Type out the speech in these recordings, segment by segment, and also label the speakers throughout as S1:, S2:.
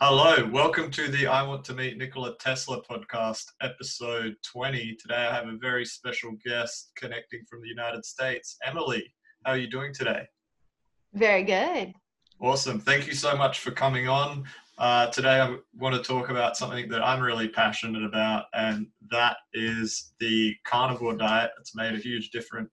S1: Hello, welcome to the I Want to Meet Nikola Tesla podcast, episode 20. Today I have a very special guest connecting from the United States, Emily. How are you doing today?
S2: Very good.
S1: Awesome. Thank you so much for coming on. Uh, today I want to talk about something that I'm really passionate about, and that is the carnivore diet. It's made a huge difference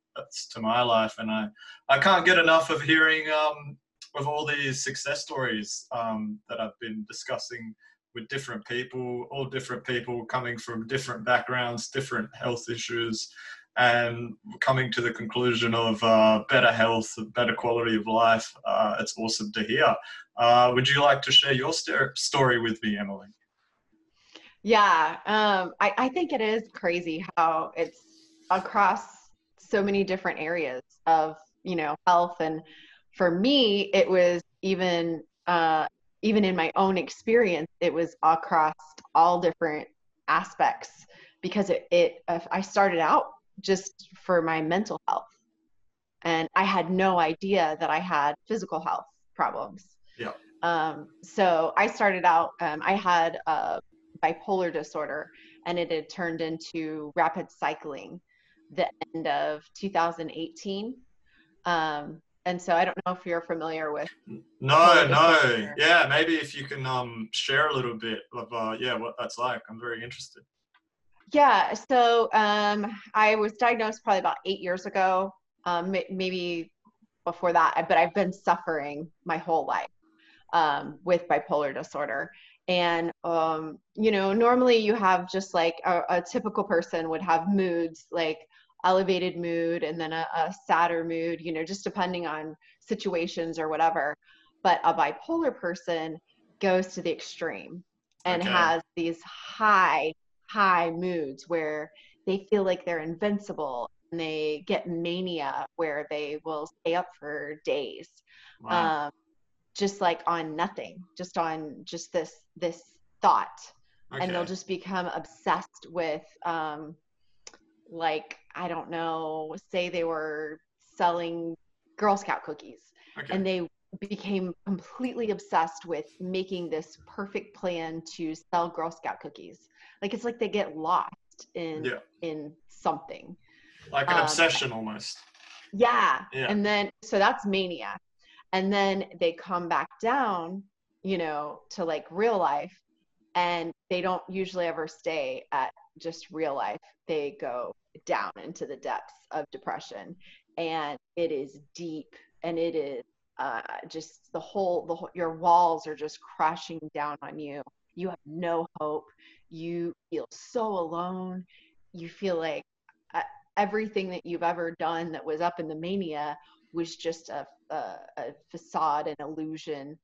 S1: to my life, and I, I can't get enough of hearing um, of all these success stories um, that I've been discussing with different people, all different people coming from different backgrounds, different health issues, and coming to the conclusion of uh, better health, better quality of life. Uh, it's awesome to hear. Uh, would you like to share your st- story with me, Emily?
S2: Yeah, um, I, I think it is crazy how it's across so many different areas of you know health and for me it was even uh, even in my own experience it was across all different aspects because it, it i started out just for my mental health and i had no idea that i had physical health problems.
S1: Yeah.
S2: Um, so i started out um, i had a bipolar disorder and it had turned into rapid cycling the end of 2018 um, and so I don't know if you're familiar with.
S1: No, no, yeah, maybe if you can um, share a little bit of uh, yeah what that's like. I'm very interested.
S2: Yeah, so um, I was diagnosed probably about eight years ago, um, maybe before that, but I've been suffering my whole life um, with bipolar disorder. And, um, you know, normally you have just like a, a typical person would have moods like elevated mood and then a, a sadder mood, you know, just depending on situations or whatever. But a bipolar person goes to the extreme and okay. has these high, high moods where they feel like they're invincible and they get mania where they will stay up for days. Wow. Um, just like on nothing, just on just this this thought. Okay. And they'll just become obsessed with um, like I don't know, say they were selling Girl Scout cookies okay. and they became completely obsessed with making this perfect plan to sell Girl Scout cookies. Like it's like they get lost in yeah. in something.
S1: Like an um, obsession almost.
S2: Yeah. yeah. And then so that's mania. And then they come back down, you know, to like real life and they don't usually ever stay at just real life. They go down into the depths of depression. And it is deep and it is uh, just the whole the whole, your walls are just crashing down on you. You have no hope. You feel so alone. You feel like uh, everything that you've ever done that was up in the mania was just a, a, a facade an illusion.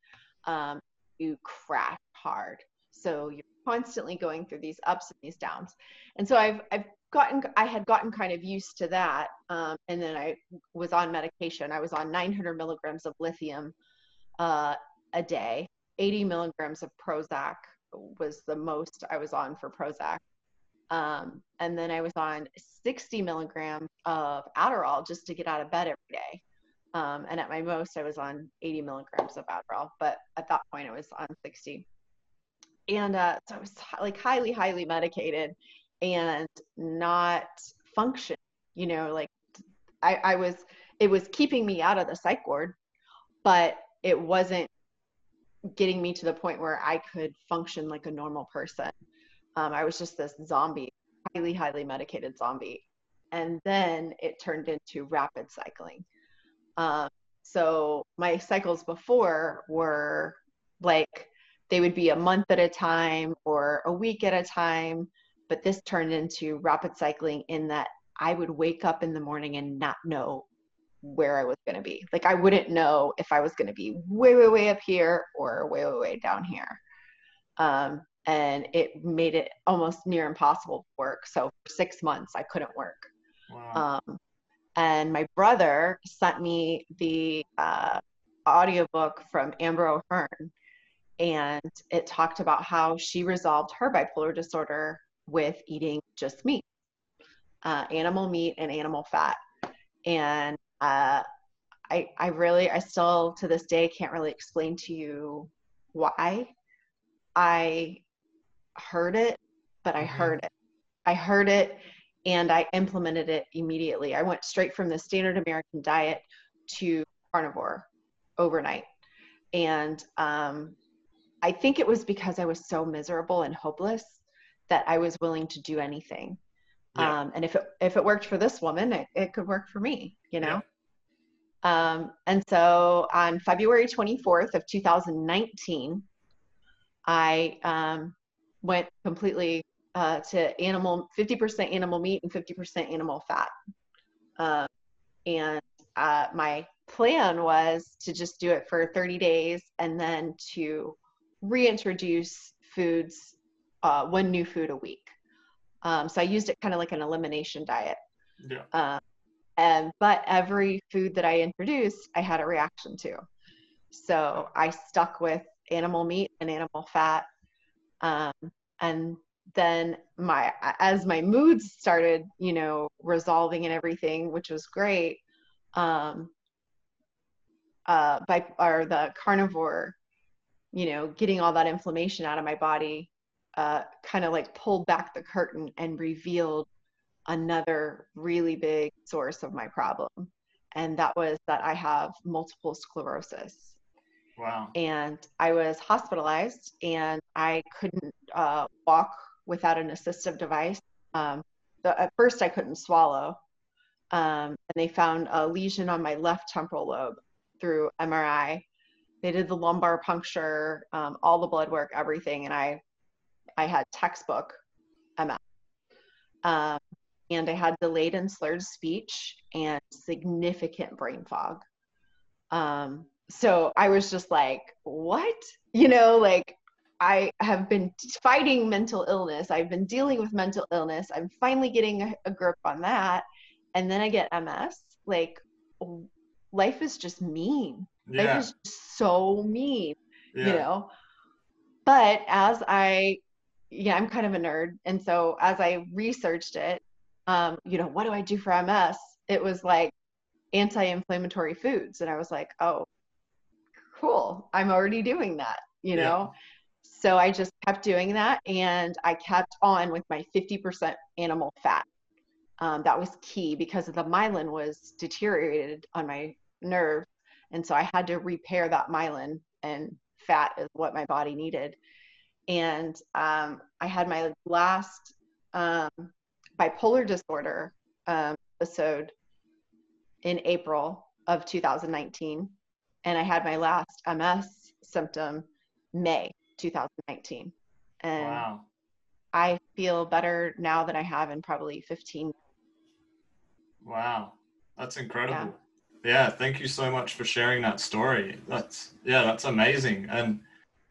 S2: Um, you crash hard. So you're constantly going through these ups and these downs. And so i've i've gotten i had gotten kind of used to that um, and then i was on medication. I was on 900 milligrams of lithium uh, a day. 80 milligrams of prozac was the most i was on for prozac. Um, and then i was on 60 milligrams of adderall just to get out of bed every day. Um, and at my most i was on 80 milligrams of adderall but at that point i was on 60 and uh, so i was like highly highly medicated and not function you know like I, I was it was keeping me out of the psych ward but it wasn't getting me to the point where i could function like a normal person. Um, i was just this zombie highly highly medicated zombie. And then it turned into rapid cycling. Um, so my cycles before were like they would be a month at a time or a week at a time but this turned into rapid cycling in that I would wake up in the morning and not know where I was going to be. Like I wouldn't know if I was going to be way, way, way up here or way, way, way down here. Um, and it made it almost near impossible to work. So for six months, I couldn't work. Wow. Um, and my brother sent me the uh, audiobook from Amber O'Hearn, and it talked about how she resolved her bipolar disorder with eating just meat, uh, animal meat and animal fat. And uh, I, I really, I still to this day can't really explain to you why, I heard it, but I mm-hmm. heard it. I heard it and I implemented it immediately. I went straight from the standard American diet to carnivore overnight. And um, I think it was because I was so miserable and hopeless that I was willing to do anything. Yeah. Um, and if it if it worked for this woman, it, it could work for me, you know. Yeah. Um, and so on February 24th of 2019, I um, went completely uh, to animal 50% animal meat and 50% animal fat. Uh, and uh, my plan was to just do it for 30 days and then to reintroduce foods, uh, one new food a week. Um, so I used it kind of like an elimination diet.
S1: Yeah. Um,
S2: and but every food that I introduced, I had a reaction to. So I stuck with animal meat and animal fat. Um, and then my as my moods started, you know, resolving and everything, which was great. Um, uh, by or the carnivore, you know, getting all that inflammation out of my body uh, kind of like pulled back the curtain and revealed another really big source of my problem. And that was that I have multiple sclerosis.
S1: Wow.
S2: And I was hospitalized and I couldn't uh, walk without an assistive device. Um, the, at first, I couldn't swallow. Um, and they found a lesion on my left temporal lobe through MRI. They did the lumbar puncture, um, all the blood work, everything. And I I had textbook MS. Um, and I had delayed and slurred speech and significant brain fog. Um, so I was just like, what? You know, like I have been fighting mental illness. I've been dealing with mental illness. I'm finally getting a, a grip on that. And then I get MS. Like, life is just mean. Yeah. Life is so mean, yeah. you know? But as I yeah, I'm kind of a nerd. And so as I researched it, um, you know, what do I do for MS? It was like anti-inflammatory foods. And I was like, oh, cool. I'm already doing that, you know? So I just kept doing that and I kept on with my 50% animal fat. Um, that was key because the myelin was deteriorated on my nerve. And so I had to repair that myelin and fat is what my body needed and um, I had my last um, bipolar disorder um, episode in April of 2019, and I had my last MS symptom May 2019, and wow. I feel better now than I have in probably 15.
S1: Wow, that's incredible. Yeah. Yeah, thank you so much for sharing that story. That's yeah, that's amazing, and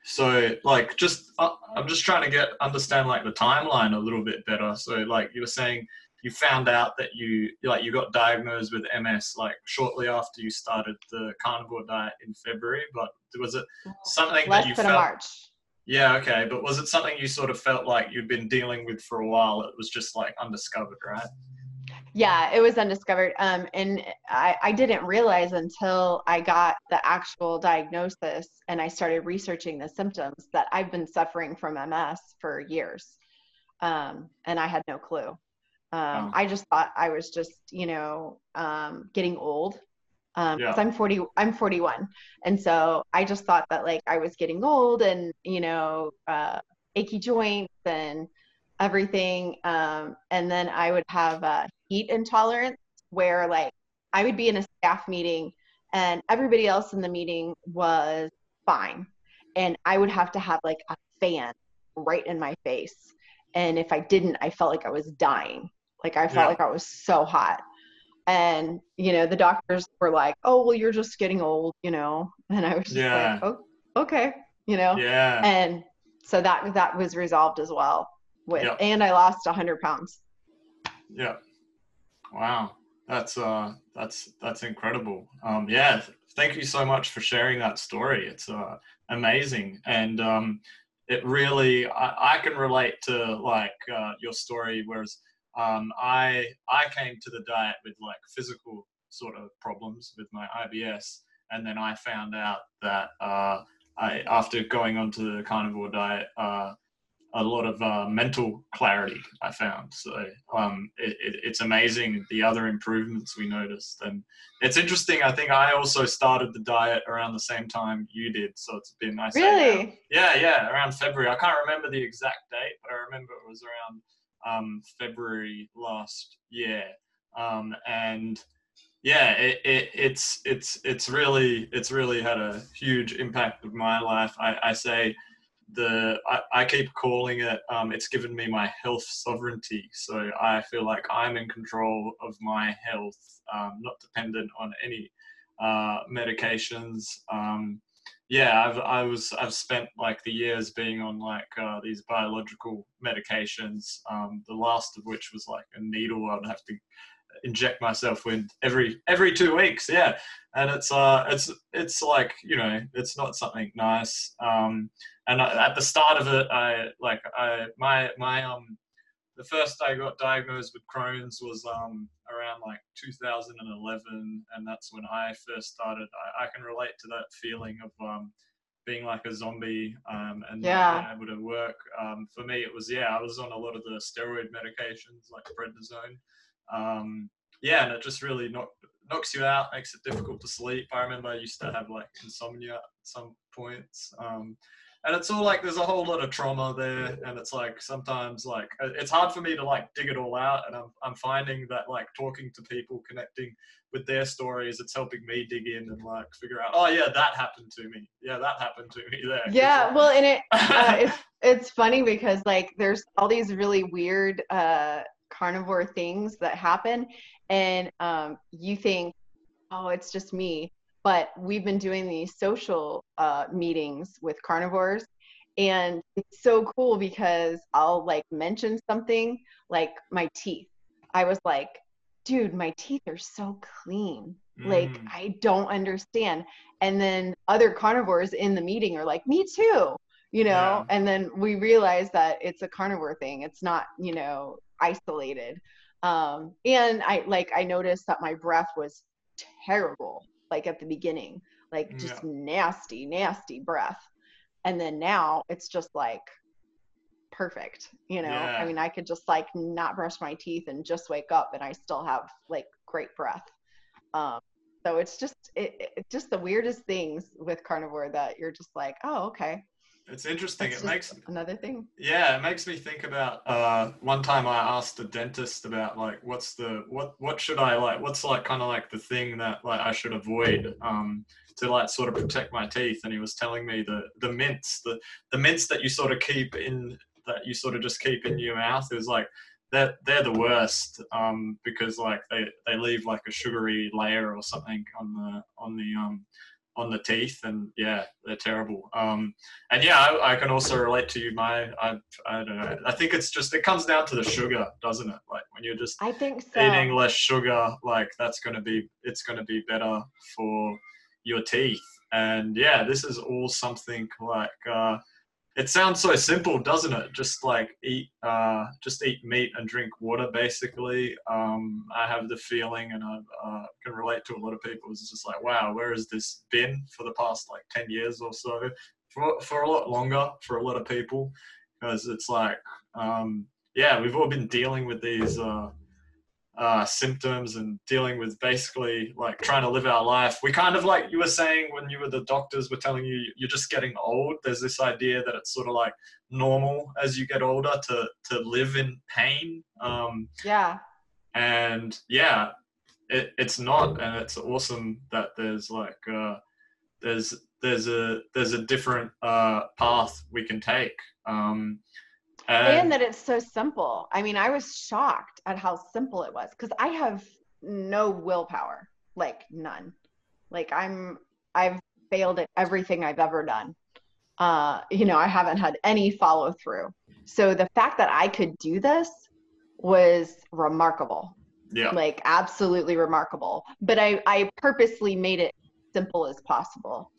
S1: so like just uh, i'm just trying to get understand like the timeline a little bit better so like you were saying you found out that you like you got diagnosed with ms like shortly after you started the carnivore diet in february but was it something
S2: Less
S1: that you
S2: than
S1: felt
S2: March.
S1: yeah okay but was it something you sort of felt like you'd been dealing with for a while it was just like undiscovered right
S2: yeah it was undiscovered um, and I, I didn't realize until i got the actual diagnosis and i started researching the symptoms that i've been suffering from ms for years um, and i had no clue um, i just thought i was just you know um, getting old um, yeah. i'm 40 i'm 41 and so i just thought that like i was getting old and you know uh, achy joints and everything. Um, and then I would have a heat intolerance where like I would be in a staff meeting and everybody else in the meeting was fine. And I would have to have like a fan right in my face. And if I didn't, I felt like I was dying. Like I felt yeah. like I was so hot. And, you know, the doctors were like, oh, well, you're just getting old, you know? And I was just yeah. like, oh, okay, you know?
S1: Yeah.
S2: And so that, that was resolved as well with, yep. and I lost hundred pounds.
S1: Yeah. Wow. That's uh that's that's incredible. Um yeah, thank you so much for sharing that story. It's uh amazing. And um it really I, I can relate to like uh, your story whereas um I I came to the diet with like physical sort of problems with my IBS and then I found out that uh I after going onto the carnivore diet, uh, a lot of uh, mental clarity I found. So um, it, it, it's amazing the other improvements we noticed, and it's interesting. I think I also started the diet around the same time you did, so it's been nice.
S2: Really?
S1: Yeah, yeah, around February. I can't remember the exact date, but I remember it was around um, February last year, um, and yeah, it, it, it's it's it's really it's really had a huge impact of my life. I, I say the I, I keep calling it um, it's given me my health sovereignty. So i feel like i'm in control of my health um, not dependent on any uh, medications. Um, yeah i've i was i've spent like the years being on like uh, these biological medications um, the last of which was like a needle i'd have to inject myself with every every two weeks yeah. And it's uh it's it's like you know it's not something nice. Um and at the start of it i like i my my um the first i got diagnosed with crohn's was um around like 2011 and that's when i first started i, I can relate to that feeling of um being like a zombie um, and yeah. not being able to work. Um, for me, it was yeah, I was on a lot of the steroid medications like prednisone, um, yeah, and it just really knock, knocks you out, makes it difficult to sleep. I remember I used to have like insomnia at some points. Um, and it's all like there's a whole lot of trauma there and it's like sometimes like it's hard for me to like dig it all out and I'm, I'm finding that like talking to people connecting with their stories it's helping me dig in and like figure out oh yeah that happened to me. Yeah that happened to me there.
S2: Yeah well and it uh, it's it's funny because like there's all these really weird uh carnivore things that happen and um, you think oh it's just me but we've been doing these social uh, meetings with carnivores. And it's so cool because i'll like mention something like my teeth. I was like dude my teeth are so clean. Mm. like i don't understand. And then other carnivores in the meeting are like me too you know? Yeah. and then we realize that it's a carnivore thing. It's not you know isolated. Um and i like i noticed that my breath was terrible like at the beginning like just yeah. nasty nasty breath and then now it's just like perfect you know yeah. i mean i could just like not brush my teeth and just wake up and i still have like great breath um so it's just it, it just the weirdest things with carnivore that you're just like oh okay
S1: it's interesting. That's it makes
S2: another thing.
S1: Yeah, it makes me think about uh, one time I asked a dentist about like what's the what what should I like what's like kind of like the thing that like I should avoid um, to like sort of protect my teeth, and he was telling me the the mints the the mints that you sort of keep in that you sort of just keep in your mouth is like they're, they're the worst um, because like they, they leave like a sugary layer or something on the on the um, on the teeth and yeah they're terrible. Um and yeah I, I, can also relate to you my I, I don't know. I think it's just it comes down to the sugar doesn't it? Like when you're just
S2: i think so.
S1: eating less sugar like that's going to be it's going to be better for your teeth. And yeah this is all something like uh it sounds so simple, doesn't it? Just like eat, uh, just eat meat and drink water. Basically, um, I have the feeling, and I uh, can relate to a lot of people. It's just like, wow, where has this been for the past like ten years or so? For for a lot longer for a lot of people, because it's like, um, yeah, we've all been dealing with these. Uh, uh, symptoms and dealing with basically like trying to live our life. We kind of like you were saying when you were the doctors were telling you you're just getting old. There's this idea that it's sort of like normal as you get older to to live in pain. Um,
S2: yeah.
S1: And yeah, it, it's not, and it's awesome that there's like uh, there's there's a there's a different uh, path we can take. Um,
S2: and that it's so simple. I mean, I was shocked at how simple it was because I have no willpower, like none. Like I'm, I've failed at everything I've ever done. Uh, you know, I haven't had any follow through. So the fact that I could do this was remarkable.
S1: Yeah.
S2: Like absolutely remarkable. But I, I purposely made it simple as possible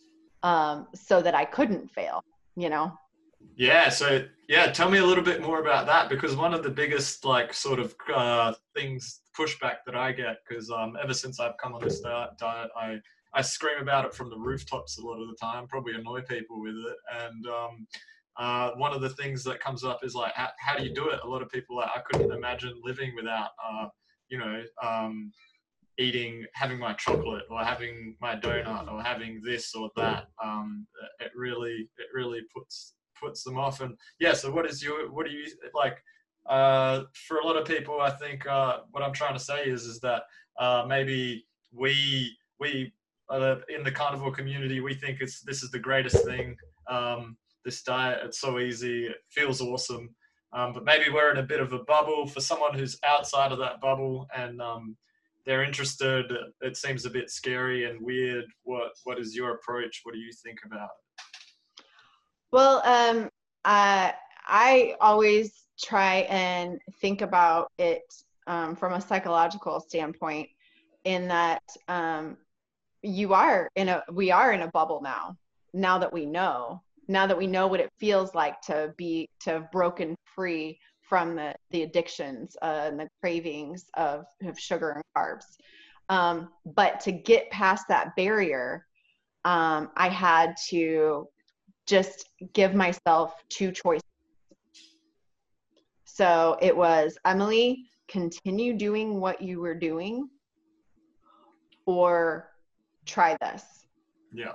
S2: um, so that I couldn't fail, you know?
S1: Yeah. So yeah, tell me a little bit more about that because one of the biggest like sort of uh, things pushback that I get because um, ever since I've come on this diet, I I scream about it from the rooftops a lot of the time, probably annoy people with it. And um, uh, one of the things that comes up is like, how, how, do you do it? A lot of people, like, I couldn't imagine living without, uh, you know, um, eating, having my chocolate or having my donut or having this or that. Um, it really, it really puts puts them off. And yeah, so what is your, what do you like? Uh, for a lot of people, I think uh, what I'm trying to say is is that uh, maybe we we uh, in the carnivore community we think it's this is the greatest thing. Um, this diet it's so easy, it feels awesome. Um, but maybe we're in a bit of a bubble for someone who's outside of that bubble and um, they're interested. It seems a bit scary and weird. What what is your approach? What do you think about?
S2: Well, um, uh, I always try and think about it um, from a psychological standpoint in that um, you are in a we are in a bubble now now that we know now that we know what it feels like to be to have broken free from the the addictions uh, and the cravings of, of sugar and carbs. Um, but to get past that barrier um, i had to just give myself two choices so it was emily continue doing what you were doing or try this.
S1: Yeah.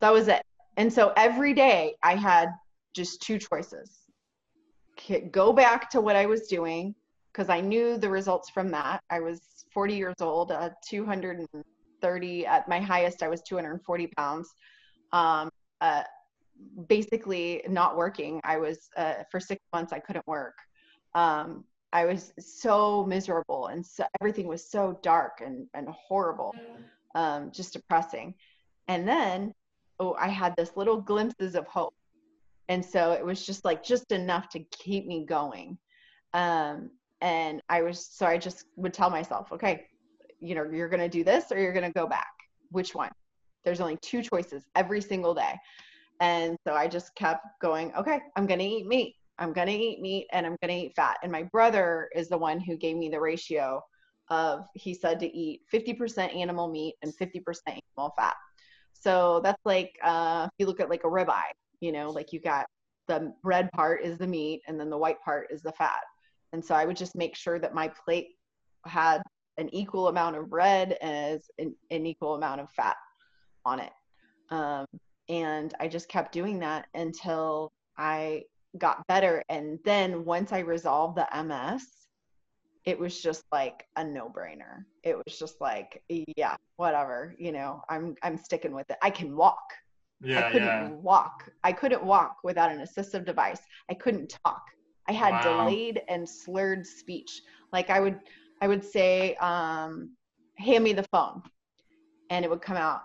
S2: That was it. And so every day I had just two choices go back to what I was doing because I knew the results from that. I was 40 years old, uh, 230 at my highest, I was 240 pounds. Um, uh, basically not working. I was uh, for six months, I couldn't work. Um, I was so miserable and so, everything was so dark and, and horrible, um, just depressing. And then, oh, I had this little glimpses of hope. And so it was just like, just enough to keep me going. Um, and I was, so I just would tell myself, okay, you know, you're going to do this or you're going to go back. Which one? There's only two choices every single day. And so I just kept going, okay, I'm going to eat meat. I'm going to eat meat and I'm going to eat fat. And my brother is the one who gave me the ratio of, he said to eat 50% animal meat and 50% animal fat. So that's like, uh, if you look at like a ribeye, you know, like you got the red part is the meat and then the white part is the fat. And so I would just make sure that my plate had an equal amount of red as an, an equal amount of fat on it. Um, and I just kept doing that until I got better. And then once I resolved the MS, it was just like a no-brainer. It was just like, yeah, whatever, you know, I'm I'm sticking with it. I can walk.
S1: Yeah,
S2: I couldn't
S1: yeah.
S2: walk. I couldn't walk without an assistive device. I couldn't talk. I had wow. delayed and slurred speech. Like I would I would say, um, hand me the phone. And it would come out,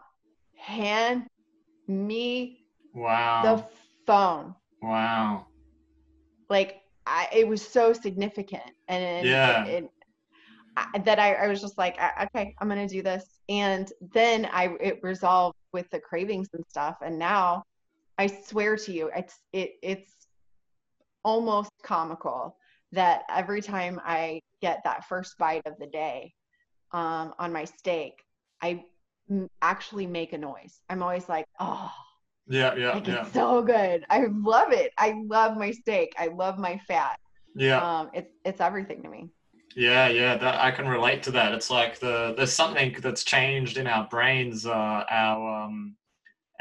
S2: hand me
S1: wow.
S2: the phone.
S1: Wow
S2: like I, it was so significant and
S1: yeah.
S2: it, it, I, that I, I was just like okay i'm gonna do this and then i it resolved with the cravings and stuff and now i swear to you it's it it's almost comical that every time i get that first bite of the day um, on my steak i actually make a noise i'm always like oh
S1: yeah, yeah,
S2: like
S1: yeah.
S2: It's so good. I love it. I love my steak. I love my fat.
S1: Yeah.
S2: Um, it's it's everything to me.
S1: Yeah, yeah, that I can relate to that. It's like the there's something that's changed in our brains. Uh, our um,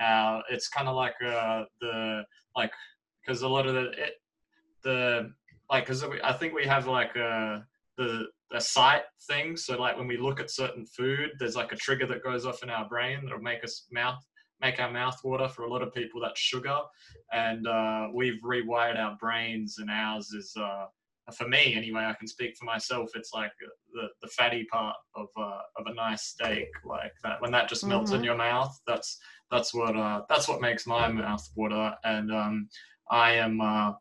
S1: our it's kind of like uh the like because a lot of the it, the like because I think we have like uh the a sight thing. So like when we look at certain food, there's like a trigger that goes off in our brain that'll make us mouth make our mouth water. For a lot of people, that's sugar, and uh, we've rewired our brains, and ours is. Uh, for me anyway, I can speak for myself. It's like the, the fatty part of uh, of a nice steak, like that. When that just melts mm-hmm. in your mouth, that's that's what uh, that's what makes my mouth water. And um, I am uh,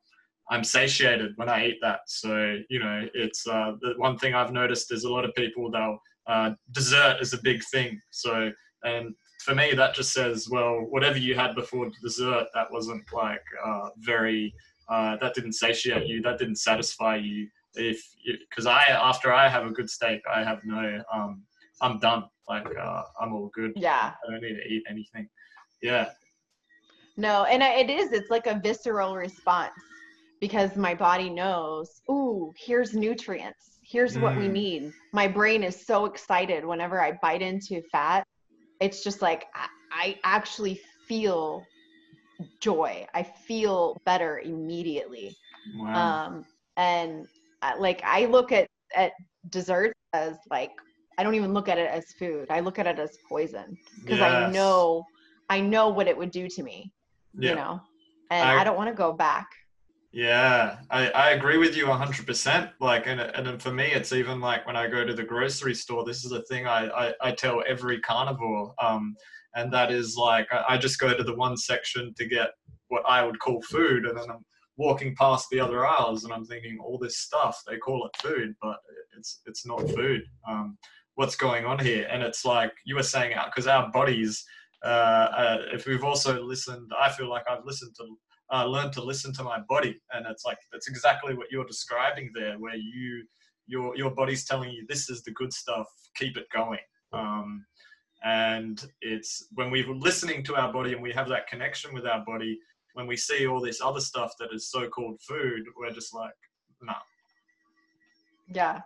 S1: I'm satiated when I eat that. So you know, it's uh, the one thing I've noticed is a lot of people they'll uh, dessert is a big thing. So and for me, that just says, well, whatever you had before dessert, that wasn't like uh, very, uh, that didn't satiate you, that didn't satisfy you. If because I after I have a good steak, I have no, um, I'm done. like uh, I'm all good.
S2: Yeah.
S1: I don't need to eat anything. Yeah.
S2: No, and it is. It's like a visceral response because my body knows, ooh, here's nutrients. Here's mm. what we mm. need. My brain is so excited whenever I bite into fat. It's just like I, I actually feel joy. I feel better immediately. Wow. Um, and uh, like I look at at desserts as like I don't even look at it as food. I look at it as poison because yes. I know I know what it would do to me. Yeah. You know, and I, I don't want to go back.
S1: Yeah, I, I agree with you 100%. Like, and, and for me, it's even like when I go to the grocery store, this is a thing I, I, I tell every carnivore. Um, and that is like, I, just go to the one section to get what I would call food. And then I'm walking past the other aisles and I'm thinking all this stuff, they call it food, but it's, it's not food. Um, what's going on here? And it's like you were saying, because our bodies, uh, uh, if we've also listened, I feel like I've listened to uh, learn to listen to my body, and it's like that's exactly what you're describing there, where you your your body's telling you this is the good stuff, keep it going. Um, and it's when we're listening to our body and we have that connection with our body, when we see all this other stuff that is so-called food, we're just like, nah.
S2: Yeah,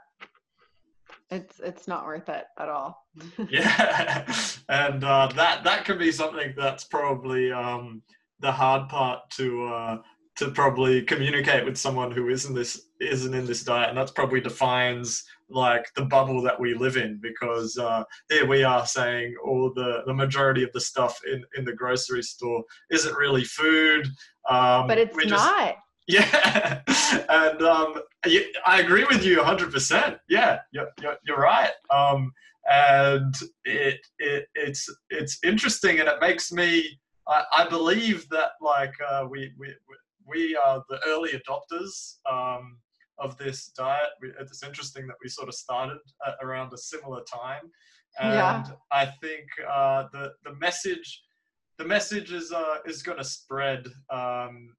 S2: it's it's not worth it at all.
S1: yeah, and uh, that that can be something that's probably um, the hard part to uh, to probably communicate with someone who isn't this isn't in this diet, and that's probably defines like the bubble that we live in because uh, here we are saying all the the majority of the stuff in in the grocery store isn't really food. Um,
S2: but it's just, not.
S1: Yeah, and um, I agree with you 100%. Yeah, you're, you're, you're right. Um, and it, it it's it's interesting, and it makes me I, I believe that like uh, we, we we are the early adopters um, of this diet. We, it's interesting that we sort of started around a similar time, and yeah. I think uh, the the message the message is uh, is going to spread. Um,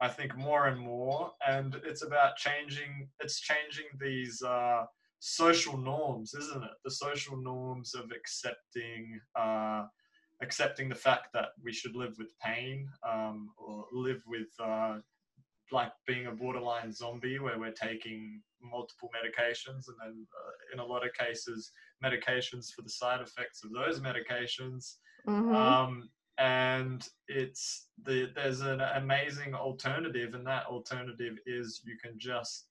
S1: I think more and more, and it's about changing. It's changing these uh, social norms, isn't it? The social norms of accepting uh, accepting the fact that we should live with pain um, or live with uh, like being a borderline zombie where we're taking multiple medications and then uh, in a lot of cases medications for the side effects of those medications mm-hmm. um, and it's the there's an amazing alternative and that alternative is you can just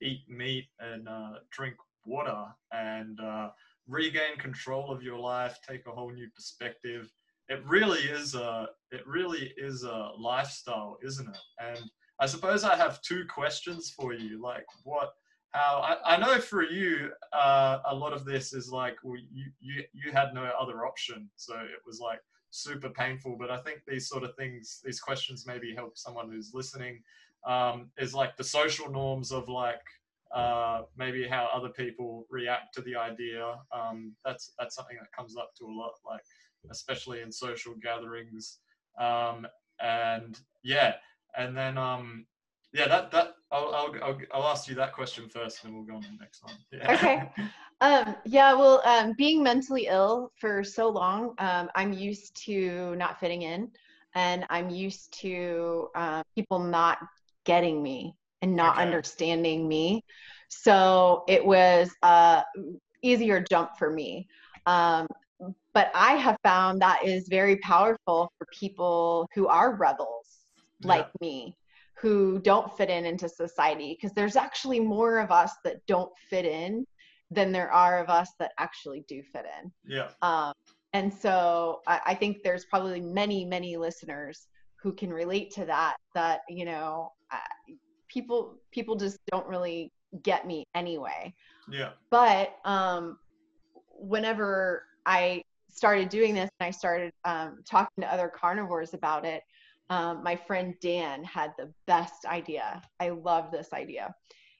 S1: eat meat and uh, drink water and uh, regain control of your life, take a whole new perspective. It really is a it really is a lifestyle, isn't it? And I suppose I have two questions for you. Like what how I, I know for you uh, a lot of this is like well, you, you you had no other option so it was like super painful but i think these sort of things these questions maybe help someone who's listening um, is like the social norms of like uh, maybe how other people react to the idea. Um, that's that's something that comes up to a lot, like especially in social gatherings. Um, and yeah, and then um, yeah, that that I'll, I'll I'll I'll ask you that question first, and then we'll go on to the next one.
S2: Yeah. Okay. Um, yeah. Well, um, being mentally ill for so long, um, I'm used to not fitting in, and I'm used to uh, people not getting me and not okay. understanding me. So it was a easier jump for me. Um, but I have found that is very powerful for people who are rebels yeah. like me, who don't fit in into society, because there's actually more of us that don't fit in than there are of us that actually do fit in.
S1: Yeah.
S2: Um, and so I, I think there's probably many, many listeners who can relate to that. That you know, people people just don't really get me anyway.
S1: Yeah.
S2: But um, whenever I started doing this and I started um, talking to other carnivores about it, um, my friend Dan had the best idea. I love this idea.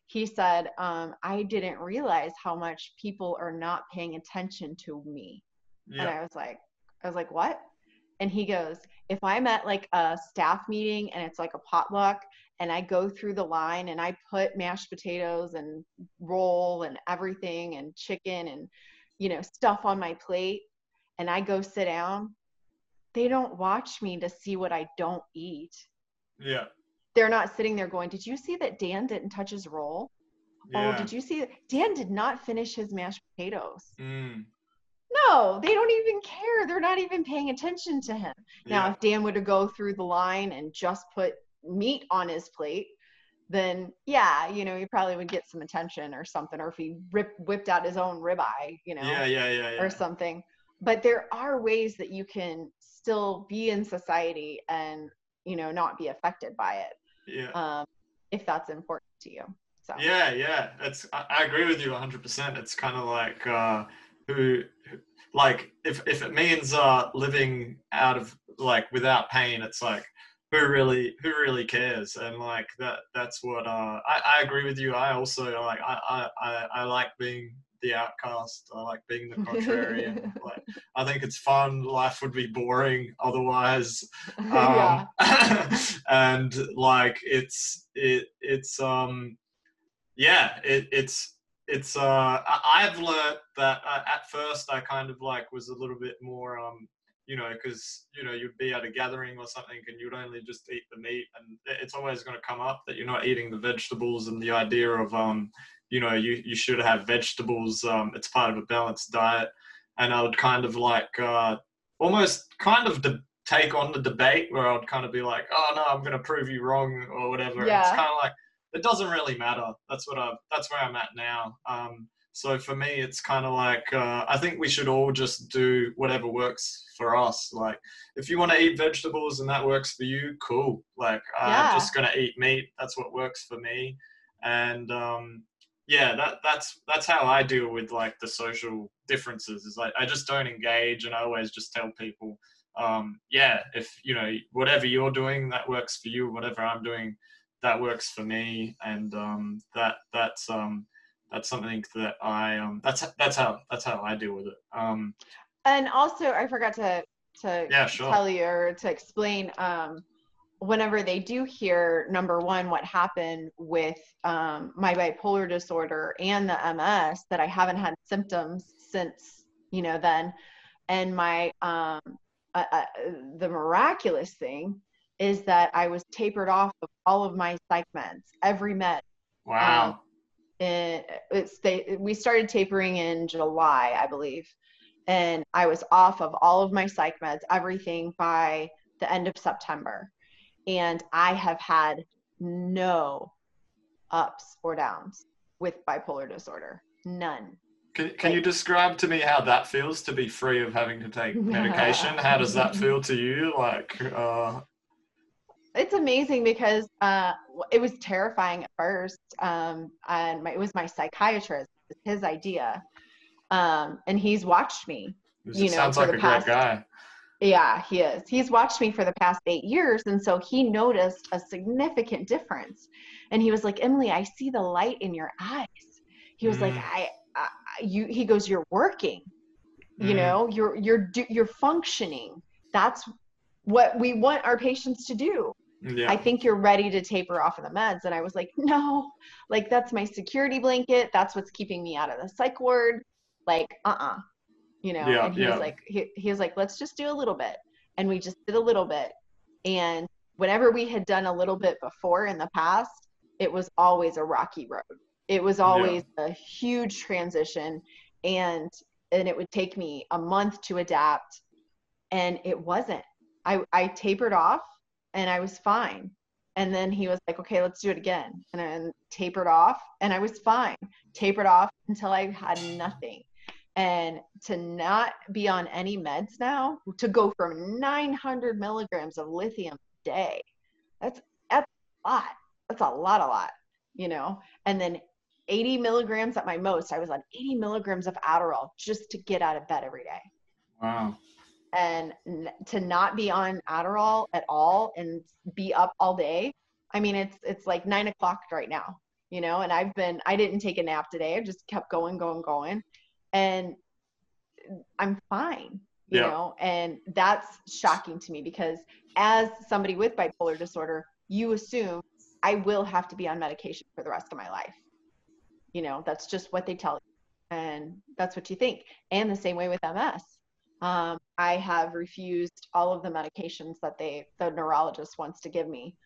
S2: He said, um, I didn't realize how much people are not paying attention to me. Yeah. And I was like, I was like, what? And he goes, if I'm at like a staff meeting and it's like a potluck and I go through the line and I put mashed potatoes and roll and everything and chicken and you know, stuff on my plate and I go sit down, they don't watch me to see what I don't eat.
S1: Yeah.
S2: They're not sitting there going, Did you see that Dan didn't touch his roll? Oh, yeah. Oh, did you see that Dan did not finish his mashed potatoes? Mm. No, they don't even care. They're not even paying attention to him. Now, yeah. if Dan were to go through the line and just put meat on his plate, then yeah, you know, he probably would get some attention or something. Or if he ripped, whipped out his own ribeye, you know,
S1: yeah, yeah, yeah, yeah.
S2: or something. But there are ways that you can still be in society and you know not be affected by it.
S1: Yeah.
S2: Um, if that's important to you. So.
S1: Yeah, yeah, it's. I, I agree with you 100. percent It's kind of like uh, who, like, if if it means uh, living out of like without pain, it's like who really who really cares? And like that that's what uh I, I agree with you. I also like I, I i like being the outcast. I like being the contrarian. Like i think it's fun. Life would be boring otherwise. Um, and like it's it it's um yeah it it's it's uh i've learned that uh, at first i kind of like was a little bit more um you know, because you know you'd be at a gathering or something and you'd only just eat the meat, and it's always going to come up that you're not eating the vegetables, and the idea of um, you know, you you should have vegetables. Um, it's part of a balanced diet, and I would kind of like uh, almost kind of de- take on the debate where I'd kind of be like, oh no, I'm going to prove you wrong or whatever. Yeah. It's kind of like it doesn't really matter. That's what I. That's where I'm at now. Um, so for me, it's kind of like uh, I think we should all just do whatever works for us. Like if you want to eat vegetables and that works for you, cool. Like I'm just gonna eat meat. That's what works for me. And um, yeah, that that's that's how I deal with like the social differences. Is like I just don't engage, and I always just tell people, um, yeah, if you know whatever you're doing that works for you, whatever I'm doing that works for me, and um, that that's um, that's something that I um that's that's how that's how I deal with it. Um
S2: and also I forgot to to
S1: yeah, sure.
S2: tell you or to explain um whenever they do hear number one what happened with um, my bipolar disorder and the ms that i haven't had symptoms since you know then and my um, uh, uh, the miraculous thing is that i was tapered off of all of my psych meds every med
S1: wow um,
S2: it's they we started tapering in July, I believe, and I was off of all of my psych meds, everything by the end of September, and I have had no ups or downs with bipolar disorder, none.
S1: Can, can you describe to me how that feels to be free of having to take medication? how does that feel to you? Like, uh,
S2: it's amazing because uh, it was terrifying at first. Um, and my, it was my psychiatrist, his idea. Um, and he's watched me,
S1: you know, sounds like a past, great guy.
S2: Yeah, he is. He's watched me for the past eight years. And so he noticed a significant difference. And he was like, Emily, I see the light in your eyes. He was mm. like, I, I, you, he goes, you're working, mm. you know, you're, you're, you're functioning. That's what we want our patients to do yeah. I think you're ready to taper off of the meds. And I was like, no, like that's my security blanket. That's what's keeping me out of the psych ward. Like, uh-uh, you know? Yeah, and he yeah. was like, he, he was like, let's just do a little bit. And we just did a little bit. And whenever we had done a little bit before in the past, it was always a rocky road. It was always yeah. a huge transition. And, and it would take me a month to adapt. And it wasn't. I, I tapered off and I was fine. And then he was like, okay, let's do it again. And then tapered off and I was fine. Tapered off until I had nothing. And to not be on any meds now, to go from 900 milligrams of lithium a day, that's, that's a lot. That's a lot, a lot, you know? And then 80 milligrams at my most, I was on 80 milligrams of Adderall just to get out of bed every day.
S1: Wow
S2: and to not be on Adderall at all and be up all day. I mean, it's it's like nine o'clock right now, you know, and I've been I didn't take a nap today. I just kept going, going, going, and I'm fine, you yeah. know, and that's shocking to me because as somebody with bipolar disorder, you assume I will have to be on medication for the rest of my life. You know, that's just what they tell you. And and that's what you think. And the same way with MS. Um, I have refused all of the medications that they the neurologist wants to give me.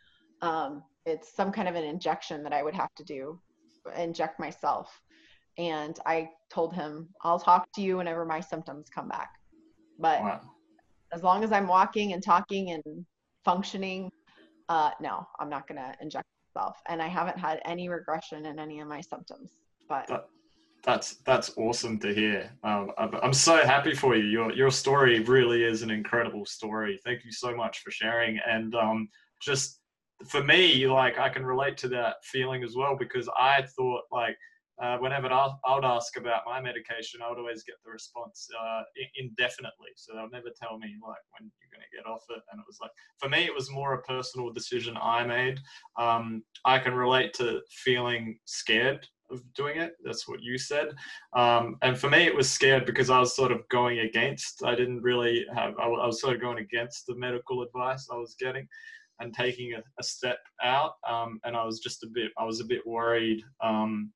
S2: Um, it's some kind of an injection that I would have to do, inject myself. And I told him, I'll talk to you whenever my symptoms come back. But wow. as long as I'm walking and talking and functioning, uh, no, I'm not going to inject myself. And I haven't had any regression in any of my symptoms. But
S1: that, that's that's awesome to hear. Um, I'm so happy for you. Your your story really is an incredible story. Thank you so much for sharing. And um, just for me, like I can relate to that feeling as well because I thought like uh, whenever I would ask about my medication, I would always get the response uh, indefinitely. So they'll never tell me like when you're going to get off it. And it was like for me, it was more a personal decision I made. Um, I can relate to feeling scared of doing it. That's what you said. Um, and for me, it was scared because I was sort of going against. I didn't really have. I, I was sort of going against the medical advice I was getting and taking a, a step out. Um, and I was just a bit. I was a bit worried um,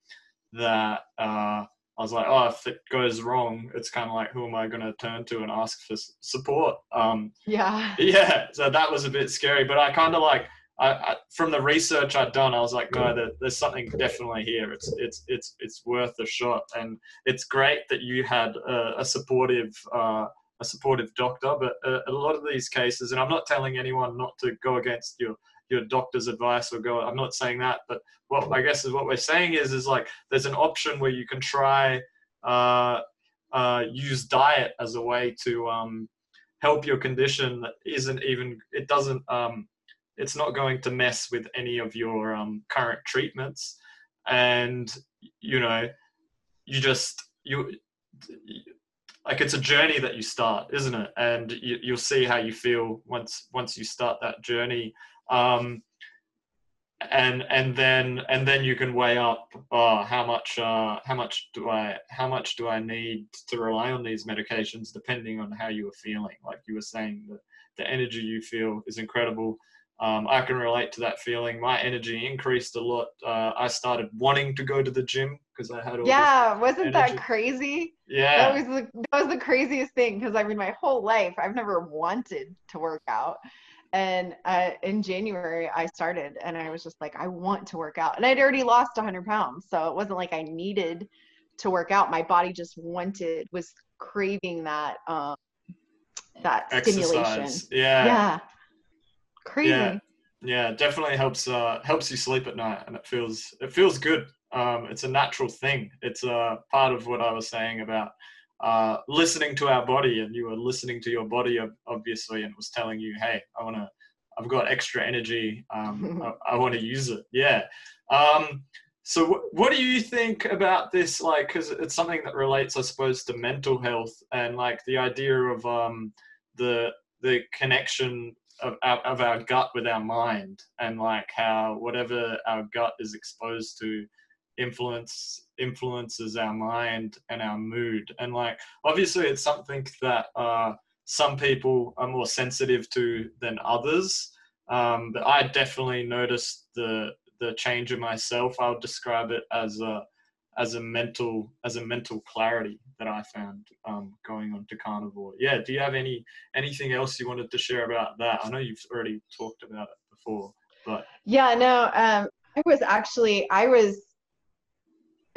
S1: that. Uh, I was like, oh, if it goes wrong, it's kind of like, who am I going to turn to and ask for support? Um,
S2: yeah.
S1: Yeah. So that was a bit scary, but I kind of like I, I, from the research I'd done, I was like, no, there, there's something definitely here. It's it's it's it's worth a shot, and it's great that you had a, a supportive uh, a supportive doctor. But a, a, lot of these cases, and I'm not telling anyone not to go against your your doctor's advice or go. I'm not saying that, but what I guess is what we're saying is is like there's an option where you can try uh, uh, use diet as a way to um, help your condition that isn't even it doesn't um, it's not going to mess with any of your um, current treatments. And you know you just you like it's a journey that you start isn't it? And you, you'll see how you feel once once you start that journey. Um, and and then and then you can weigh up oh how much uh, how much do i how much do i need to rely on these medications depending on how you are feeling. Like you were saying the, the energy you feel is incredible um, I can relate to that feeling. My energy increased a lot. Uh, I started wanting to go to the gym because I had all
S2: yeah. Wasn't energy. that crazy?
S1: Yeah,
S2: that was the, that was the craziest thing because I mean, my whole life I've never wanted to work out, and uh, in January I started, and I was just like, I want to work out, and I'd already lost 100 pounds, so it wasn't like I needed to work out. My body just wanted was craving that um, that Exercise. stimulation.
S1: Yeah.
S2: Yeah crazy.
S1: Yeah, yeah definitely helps uh helps you sleep at night and it feels it feels good. Um it's a natural thing. It's a uh, part of what i was saying about uh listening to our body and you were listening to your body obviously and it was telling you hey i want to i've got extra energy um i, I want to use it. Yeah. Um so what do you think about this like because it's something that relates i suppose to mental health and like the idea of um the the connection of, of our gut with our mind and like how whatever our gut is exposed to influence influences our mind and our mood. And like obviously it's something that uh, some people are more sensitive to than others. Um, but i definitely noticed the the change in myself. I would describe it as a as a mental as a mental clarity that I found um, going on to carnivore. Yeah, do you have any anything else you wanted to share about that? I know you've already talked about it before, but
S2: yeah, no, um, I was actually I was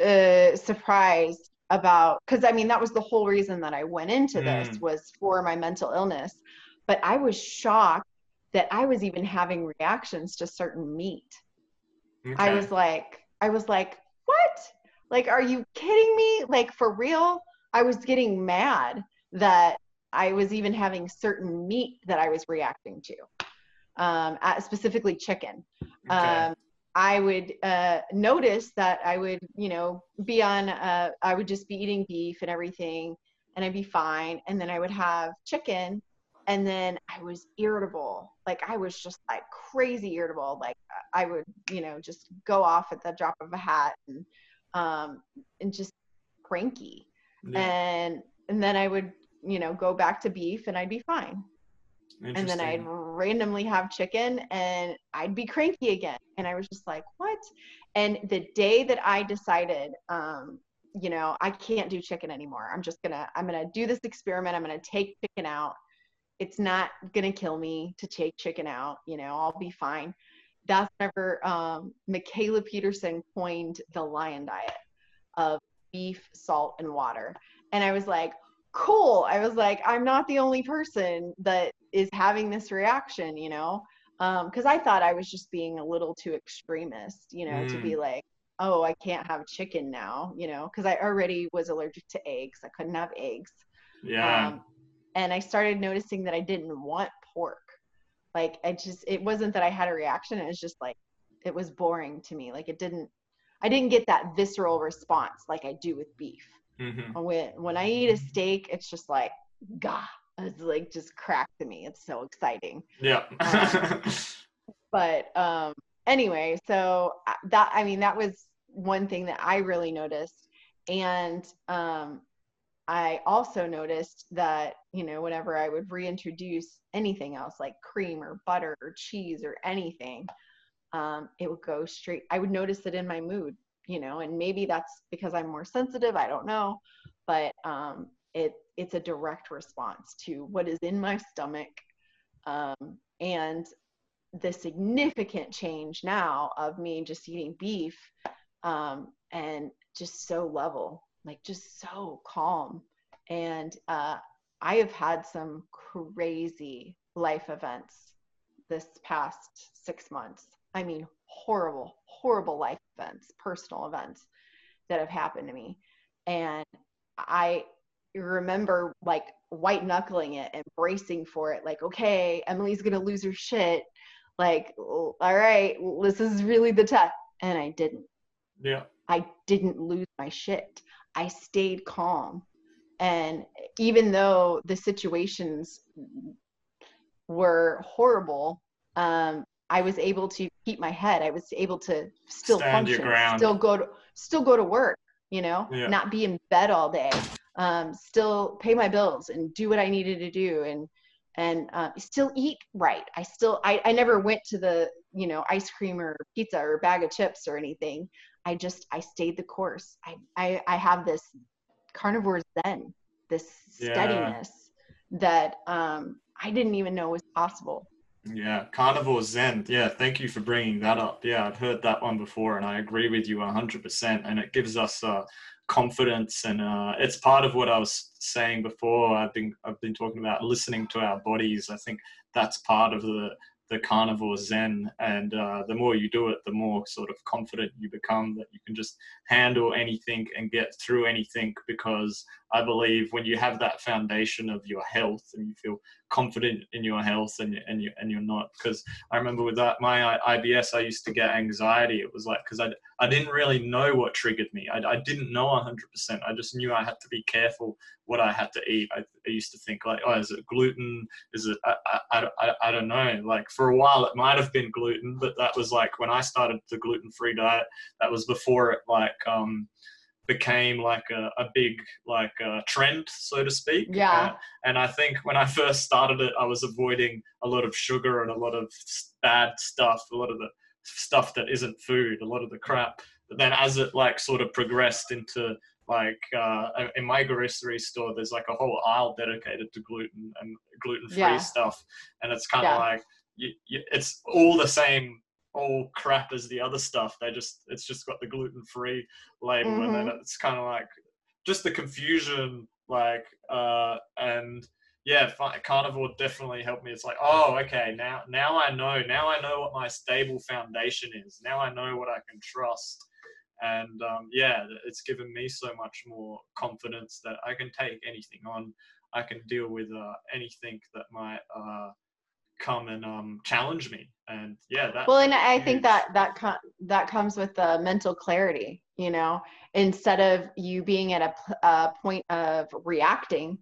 S2: uh, surprised about because I mean that was the whole reason that I went into this mm. was for my mental illness, but I was shocked that I was even having reactions to certain meat. Okay. I was like, I was like? Like, are you kidding me? Like, for real? I was getting mad that I was even having certain meat that I was reacting to, um, specifically chicken. Okay. Um, I would uh, notice that I would, you know, be on, uh, I would just be eating beef and everything, and I'd be fine. And then I would have chicken, and then I was irritable. Like I was just like crazy irritable. Like I would, you know, just go off at the drop of a hat and um, and just cranky. Yeah. And and then I would, you know, go back to beef and I'd be fine. And then I'd randomly have chicken and I'd be cranky again. And I was just like, what? And the day that I decided um, you know, I can't do chicken anymore. I'm just gonna, I'm gonna do this experiment. I'm gonna take chicken out. It's not gonna kill me to take chicken out. You know, I'll be fine. That's whenever um, Mikhaila Peterson coined the lion diet of beef, salt, and water. And I was like, cool. I was like, I'm not the only person that is having this reaction, you know? Because um, I thought I was just being a little too extremist, you know, mm. to be mm. like, oh, I can't have chicken now, you know, because I already was allergic to eggs. I couldn't have eggs.
S1: Yeah. Um,
S2: and I started noticing that I didn't want pork. Like, I just, it wasn't that I had a reaction. It was just like, it was boring to me. Like, it didn't, I didn't get that visceral response like I do with beef. Mm-hmm. When, when I eat a steak, it's just like, gah, it's like just crack to me. It's so exciting.
S1: Yeah.
S2: um, but um, anyway, so uh, that, I mean, that was one thing that I really noticed. And um, I also noticed that, you know, whenever I would reintroduce anything else like cream or butter or cheese or anything, um, it would go straight. I would notice it in my mood, you know, and maybe that's because I'm more sensitive. I don't know, but um, it it's a direct response to what is in my stomach, um, and the significant change now of me just eating beef um, and just so level, like just so calm. And uh, I have had some crazy life events this past six months. I mean, horrible, horrible life events, personal events that have happened to me. And I remember like white knuckling it and bracing for it, like, okay, Emily's to lose her shit. Like, all right, this is really the test. And I didn't.
S1: Yeah.
S2: I didn't lose my shit. I stayed calm. And even though the situations were horrible, um, I was able to keep my head. I was able to still Stand function, still go to still go to work. You know, yeah. not be in bed all day. Um, still pay my bills and do what I needed to do, and and uh, still eat right. I still I, I never went to the you know ice cream or pizza or bag of chips or anything. I just I stayed the course. I I, I have this carnivore zen, this steadiness yeah. that um, I didn't even know was possible.
S1: Yeah, carnivore zen. Yeah, thank you for bringing that up. Yeah, I've heard that one before, and I agree with you 100%. And it gives us uh, confidence, and uh, it's part of what I was saying before. I've been I've been talking about listening to our bodies. I think that's part of the the carnivore zen and uh, the more you do it the more sort of confident you become that you can just handle anything and get through anything because i believe when you have that foundation of your health and you feel confident in your health and, and, you, and you're not because i remember with that my ibs i used to get anxiety. It was like because I, I didn't really know what triggered me. I, I didn't know 100% i just knew i had to be careful what i had to eat. I, I used to think like oh is it gluten? Is it I, I, I, I don't know. Like for a while it might have been gluten but that was like when i started the gluten-free diet that was before it like um became like a, a big like a trend so to speak
S2: yeah uh,
S1: and i think when i first started it i was avoiding a lot of sugar and a lot of bad stuff a lot of the stuff that isn't food a lot of the crap but then as it like sort of progressed into like uh, in my grocery store there's like a whole aisle dedicated to gluten and gluten-free yeah. stuff and it's kind of yeah. like you, you, it's all the same all crap as the other stuff. They just it's just got the gluten free label, mm-hmm. and then mm-hmm. it's kind of like just the confusion, like uh, and yeah, carnivore definitely helped me. It's like, oh, okay, now now I know. Now I know what my stable foundation is. Now I know what I can trust. And um, yeah, it's given me so much more confidence that I can take anything on. I can deal with uh, anything that might uh, come and um, challenge me. And yeah that
S2: well and i huge. think that that com- that comes with the mental clarity you know? Instead of you being at a, a point of reacting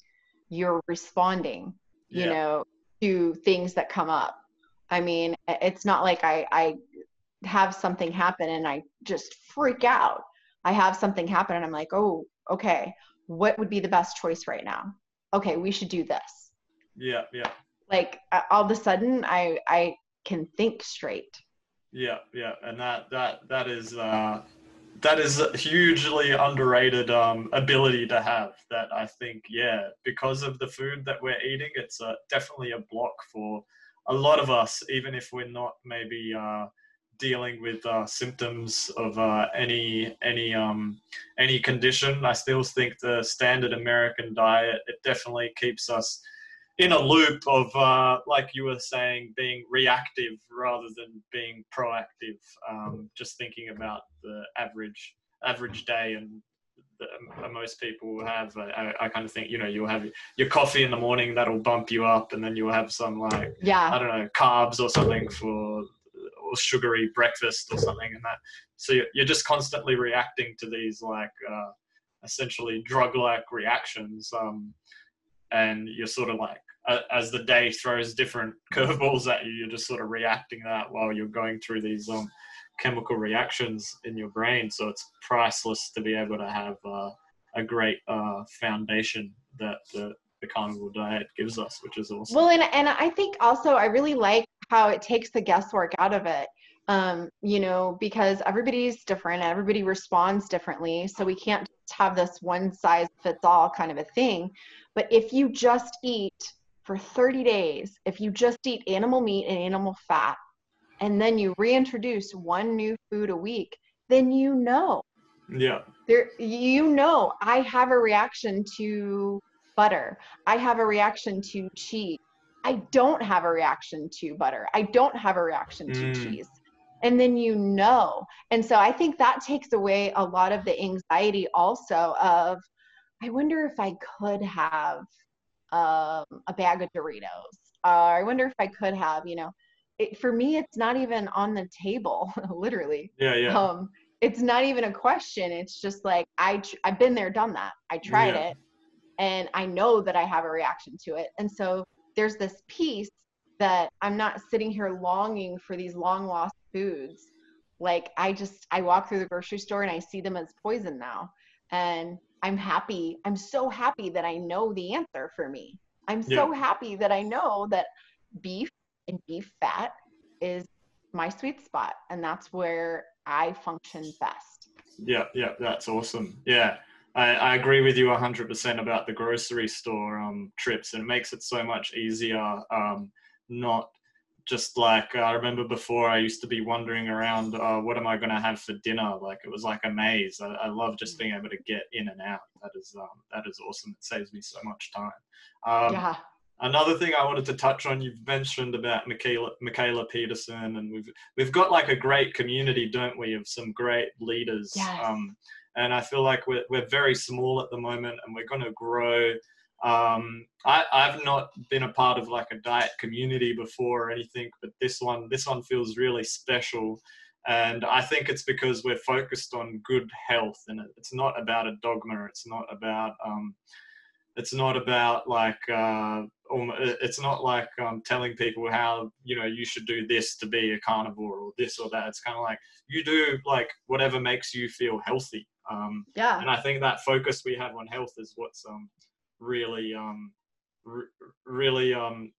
S2: you're responding you yeah. know to things that come up. I mean it's not like i i have something happen and i just freak out. I have something happen and i'm like oh okay. What would be the best choice right now? Okay we should do this.
S1: Yeah yeah
S2: like all of a sudden i i can think straight
S1: yeah yeah and that that that is uh that is a hugely underrated um, ability to have. That I think, yeah, because of the food that we're eating, it's uh, definitely a block for a lot of us, even if we're not maybe uh, dealing with uh, symptoms of uh, any any um, any condition. I still think the standard American diet it definitely keeps us in a loop of uh, like you were saying being reactive rather than being proactive um, just thinking about the average average day and the, uh, most people have I, I, kind of think you know you'll have your coffee in the morning that'll bump you up and then you'll have some like
S2: yeah.
S1: I don't know carbs or something for or sugary breakfast or something and that. So you're, you're just constantly reacting to these like uh, essentially drug like reactions um, and you're sort of like as the day throws different curveballs at you, you're just sort of reacting that while you're going through these um, chemical reactions in your brain. So it's priceless to be able to have uh, a great uh, foundation that the, the carnivore diet gives us, which is awesome.
S2: Well, and, and I think also I really like how it takes the guesswork out of it. Um, you know, because everybody's different, everybody responds differently. So we can't have this one size fits all kind of a thing. But if you just eat for 30 days, if you just eat animal meat and animal fat, and then you reintroduce one new food a week, then you know.
S1: Yeah.
S2: There you know I have a reaction to butter. I have a reaction to cheese. I don't have a reaction to butter. I don't have a reaction to mm. cheese. And then you know. And so I think that takes away a lot of the anxiety also of I wonder if I could have um, a bag of Doritos. Uh, I wonder if I could have, you know, it, for me, it's not even on the table, literally.
S1: Yeah, yeah.
S2: Um, it's not even a question. It's just like I I've been there, done that. I tried yeah. it, and I know that I have a reaction to it. And so there's this piece that I'm not sitting here longing for these long lost foods. Like I just I walk through the grocery store and I see them as poison now, and I'm happy. I'm so happy that I know the answer for me. I'm so yeah. happy that I know that beef and beef fat is my sweet spot and that's where I function best.
S1: Yeah, yeah, that's awesome. Yeah. I, I agree with you 100% about the grocery store um, trips and it makes it so much easier um, not just like uh, I remember before, I used to be wandering around, uh, what am I going to have for dinner? Like it was like a maze. I, I, love just being able to get in and out. That is um, that is awesome. It saves me so much time. Um,
S2: yeah.
S1: Another thing I wanted to touch on, you've mentioned about Michaela, Mikhaila Peterson, and we've we've got like a great community, don't we, of some great leaders.
S2: Yes.
S1: Um, and I feel like we're we're very small at the moment, and we're going to grow um, I, I've not been a part of like a diet community before or anything, but this one, this one feels really special. And I think it's because we're focused on good health and it's not about a dogma. It's not about, um, it's not about like, uh, it's not like um, telling people how, you know, you should do this to be a carnivore or this or that. It's kind of like you do like whatever makes you feel healthy. Um,
S2: yeah.
S1: And I think that focus we have on health is what's, um, really um, r- really um,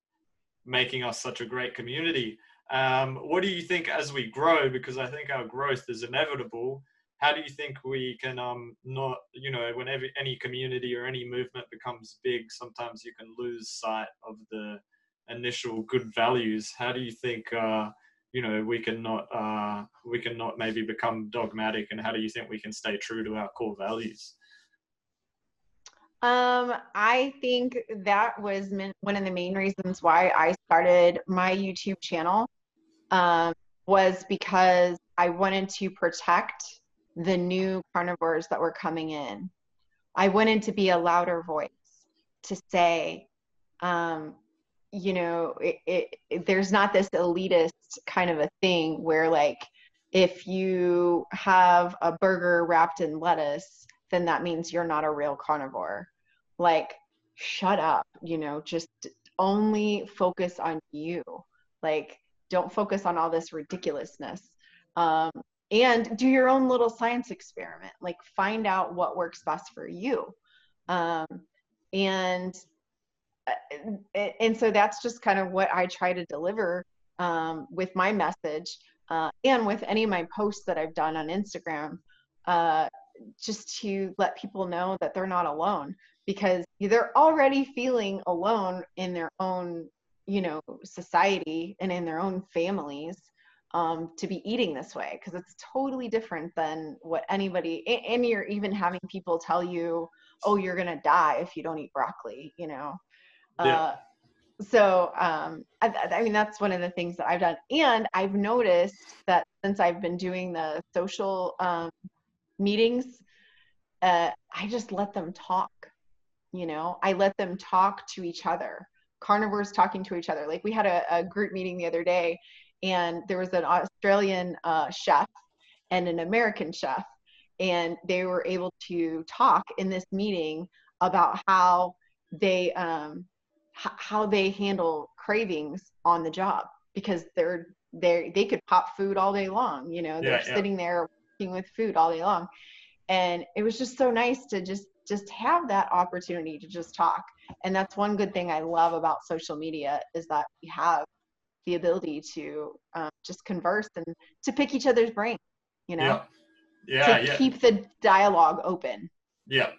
S1: making us such a great community. Um, what do you think as we grow? Because I think our growth is inevitable. How do you think we can um, not, you know, whenever any community or any movement becomes big, sometimes you can lose sight of the initial good values. How do you think, uh, you know, we can not, uh, we can not maybe become dogmatic, and how do you think we can stay true to our core values?
S2: Um, I think that was one of the main reasons why I started my YouTube channel. Um, was because I wanted to protect the new carnivores that were coming in. I wanted to be a louder voice to say, um, you know, it, it, it, there's not this elitist kind of a thing where, like, if you have a burger wrapped in lettuce, then that means you're not a real carnivore. Like, shut up, you know, just only focus on you. Like, don't focus on all this ridiculousness. Um, and do your own little science experiment. Like, find out what works best for you. Um, and uh, and so that's just kind of what I try to deliver um, with my message uh, and with any of my posts that I've done on Instagram uh, just to let people know that they're not alone because they're already feeling alone in their own you know society and in their own families um, to be eating this way because it's totally different than what anybody and you're even having people tell you oh you're gonna die if you don't eat broccoli you know yeah. uh, so um, I, I, mean that's one of the things that i've done and i've noticed that since i've been doing the social um, meetings uh, i just let them talk you know? I let them talk to each other. Carnivores talking to each other. Like we had a, a group meeting the other day and there was an australian uh, chef and an american chef and they were able to talk in this meeting about how they um, h- how they handle cravings on the job because they're they they could pop food all day long you know? They're yeah, sitting there working with food all day long. And it was just so nice to just just have that opportunity to just talk. And that's one good thing i love about social media is that we have the ability to um, just converse and to pick each other's brain you know?
S1: Yeah, yeah
S2: to
S1: yeah.
S2: keep the dialogue open.
S1: Yeah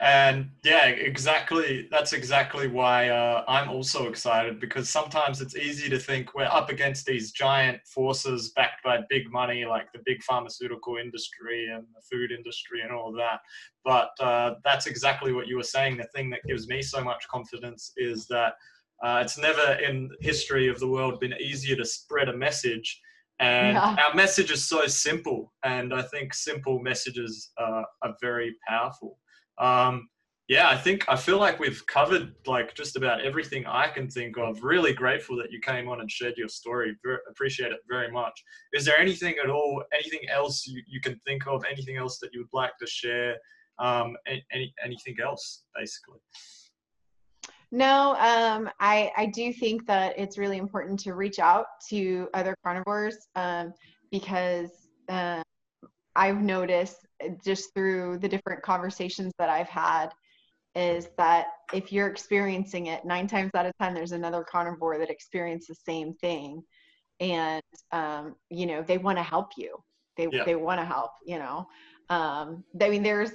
S1: and yeah exactly that's exactly why uh, i'm also excited because sometimes it's easy to think we're up against these giant forces backed by big money like the big pharmaceutical industry and the food industry and all of that. But uh, that's exactly what you were saying. The thing that gives me so much confidence is that uh, it's never in history of the world been easier to spread a message. And yeah. our message is so simple and i think simple messages are very powerful um, yeah, I think I feel like we've covered like just about everything I can think of. Really grateful that you came on and shared your story. Appreciate it very much. Is there anything at all, anything else you, you can think of, anything else that you would like to share? Um, any, anything else, basically?
S2: No, um, I, I do think that it's really important to reach out to other carnivores um, because uh, I've noticed just through the different conversations that I've had is that if you're experiencing it nine times out of ten there's another carnivore that experiences the same thing. And um, you know they want to help you. They yeah. they want to help you know? Um, i mean there's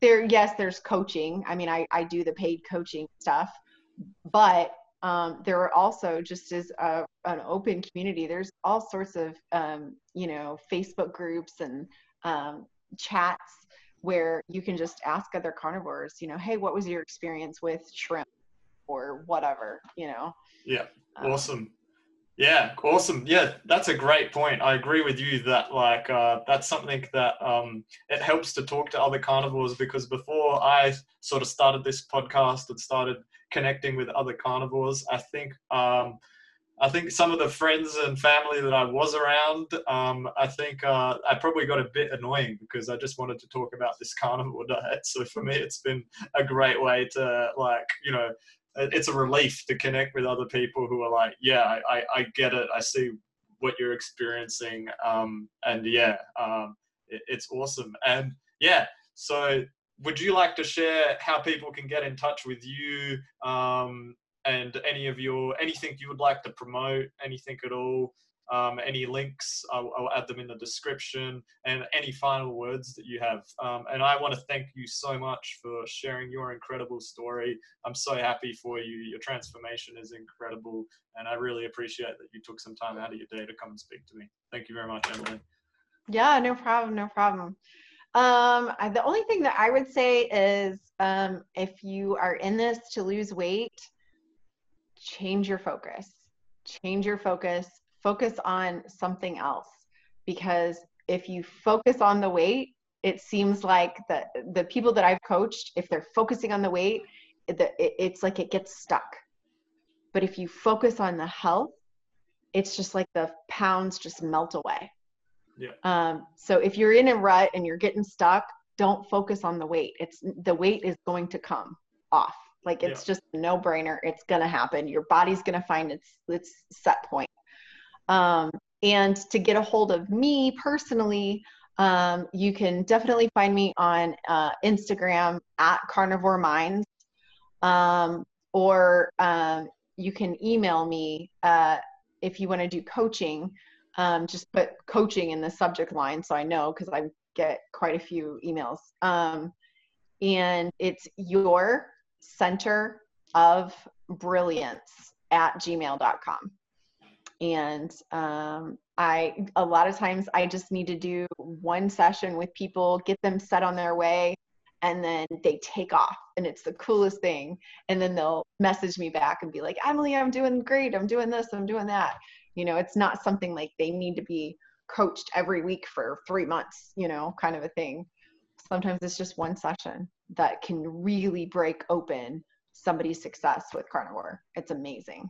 S2: there yes there's coaching. I mean i i do the paid coaching stuff. But um, there are also just as a, an open community there's all sorts of um, you know facebook groups and um, chats where you can just ask other carnivores, you know, hey, what was your experience with shrimp or whatever, you know?
S1: Yeah, um, awesome. Yeah, awesome. Yeah, that's a great point. I agree with you that like uh, that's something that um, it helps to talk to other carnivores because before I sort of started this podcast and started connecting with other carnivores, I think um, I think some of the friends and family that I was around, um, I think uh, I probably got a bit annoying because I just wanted to talk about this carnivore diet. So for me, it's been a great way to like, you know, it's a relief to connect with other people who are like, yeah, I, I get it. I see what you're experiencing. Um, and yeah, um, it, it's awesome. And yeah, so would you like to share how people can get in touch with you um, and any of your anything you would like to promote, anything at all, um, any links, I'll, I'll, add them in the description, and any final words that you have. Um, and I want to thank you so much for sharing your incredible story. I'm so happy for you. Your transformation is incredible, and I really appreciate that you took some time out of your day to come and speak to me. Thank you very much, Emily.
S2: Yeah, no problem, no problem. Um, I, the only thing that I would say is um, if you are in this to lose weight, change your focus. Change your focus. Focus on something else. Because if you focus on the weight, it seems like the the people that I've coached, if they're focusing on the weight, the, it, it's like it gets stuck. But if you focus on the health, it's just like the pounds just melt away.
S1: Yeah.
S2: Um, so if you're in a rut and you're getting stuck, don't focus on the weight. It's the weight is going to come off. Like it's yeah. just a no brainer. It's going to happen. Your body's going to find its, its set point. Um, and to get a hold of me personally, um, you can definitely find me on uh, Instagram at Carnivore Minds, um, or um, you can email me uh, if you want to do coaching. Um, just put coaching in the subject line so I know because I get quite a few emails. Um, and it's your center of brilliance at gmail.com. And um, I, a lot of times, I just need to do one session with people, get them set on their way, and then they take off and it's the coolest thing. And then they'll message me back and be like emily i'm doing great. I'm doing this. I'm doing that. You know it's not something like they need to be coached every week for three months you know kind of a thing. Sometimes it's just one session that can really break open somebody's success with carnivore. It's amazing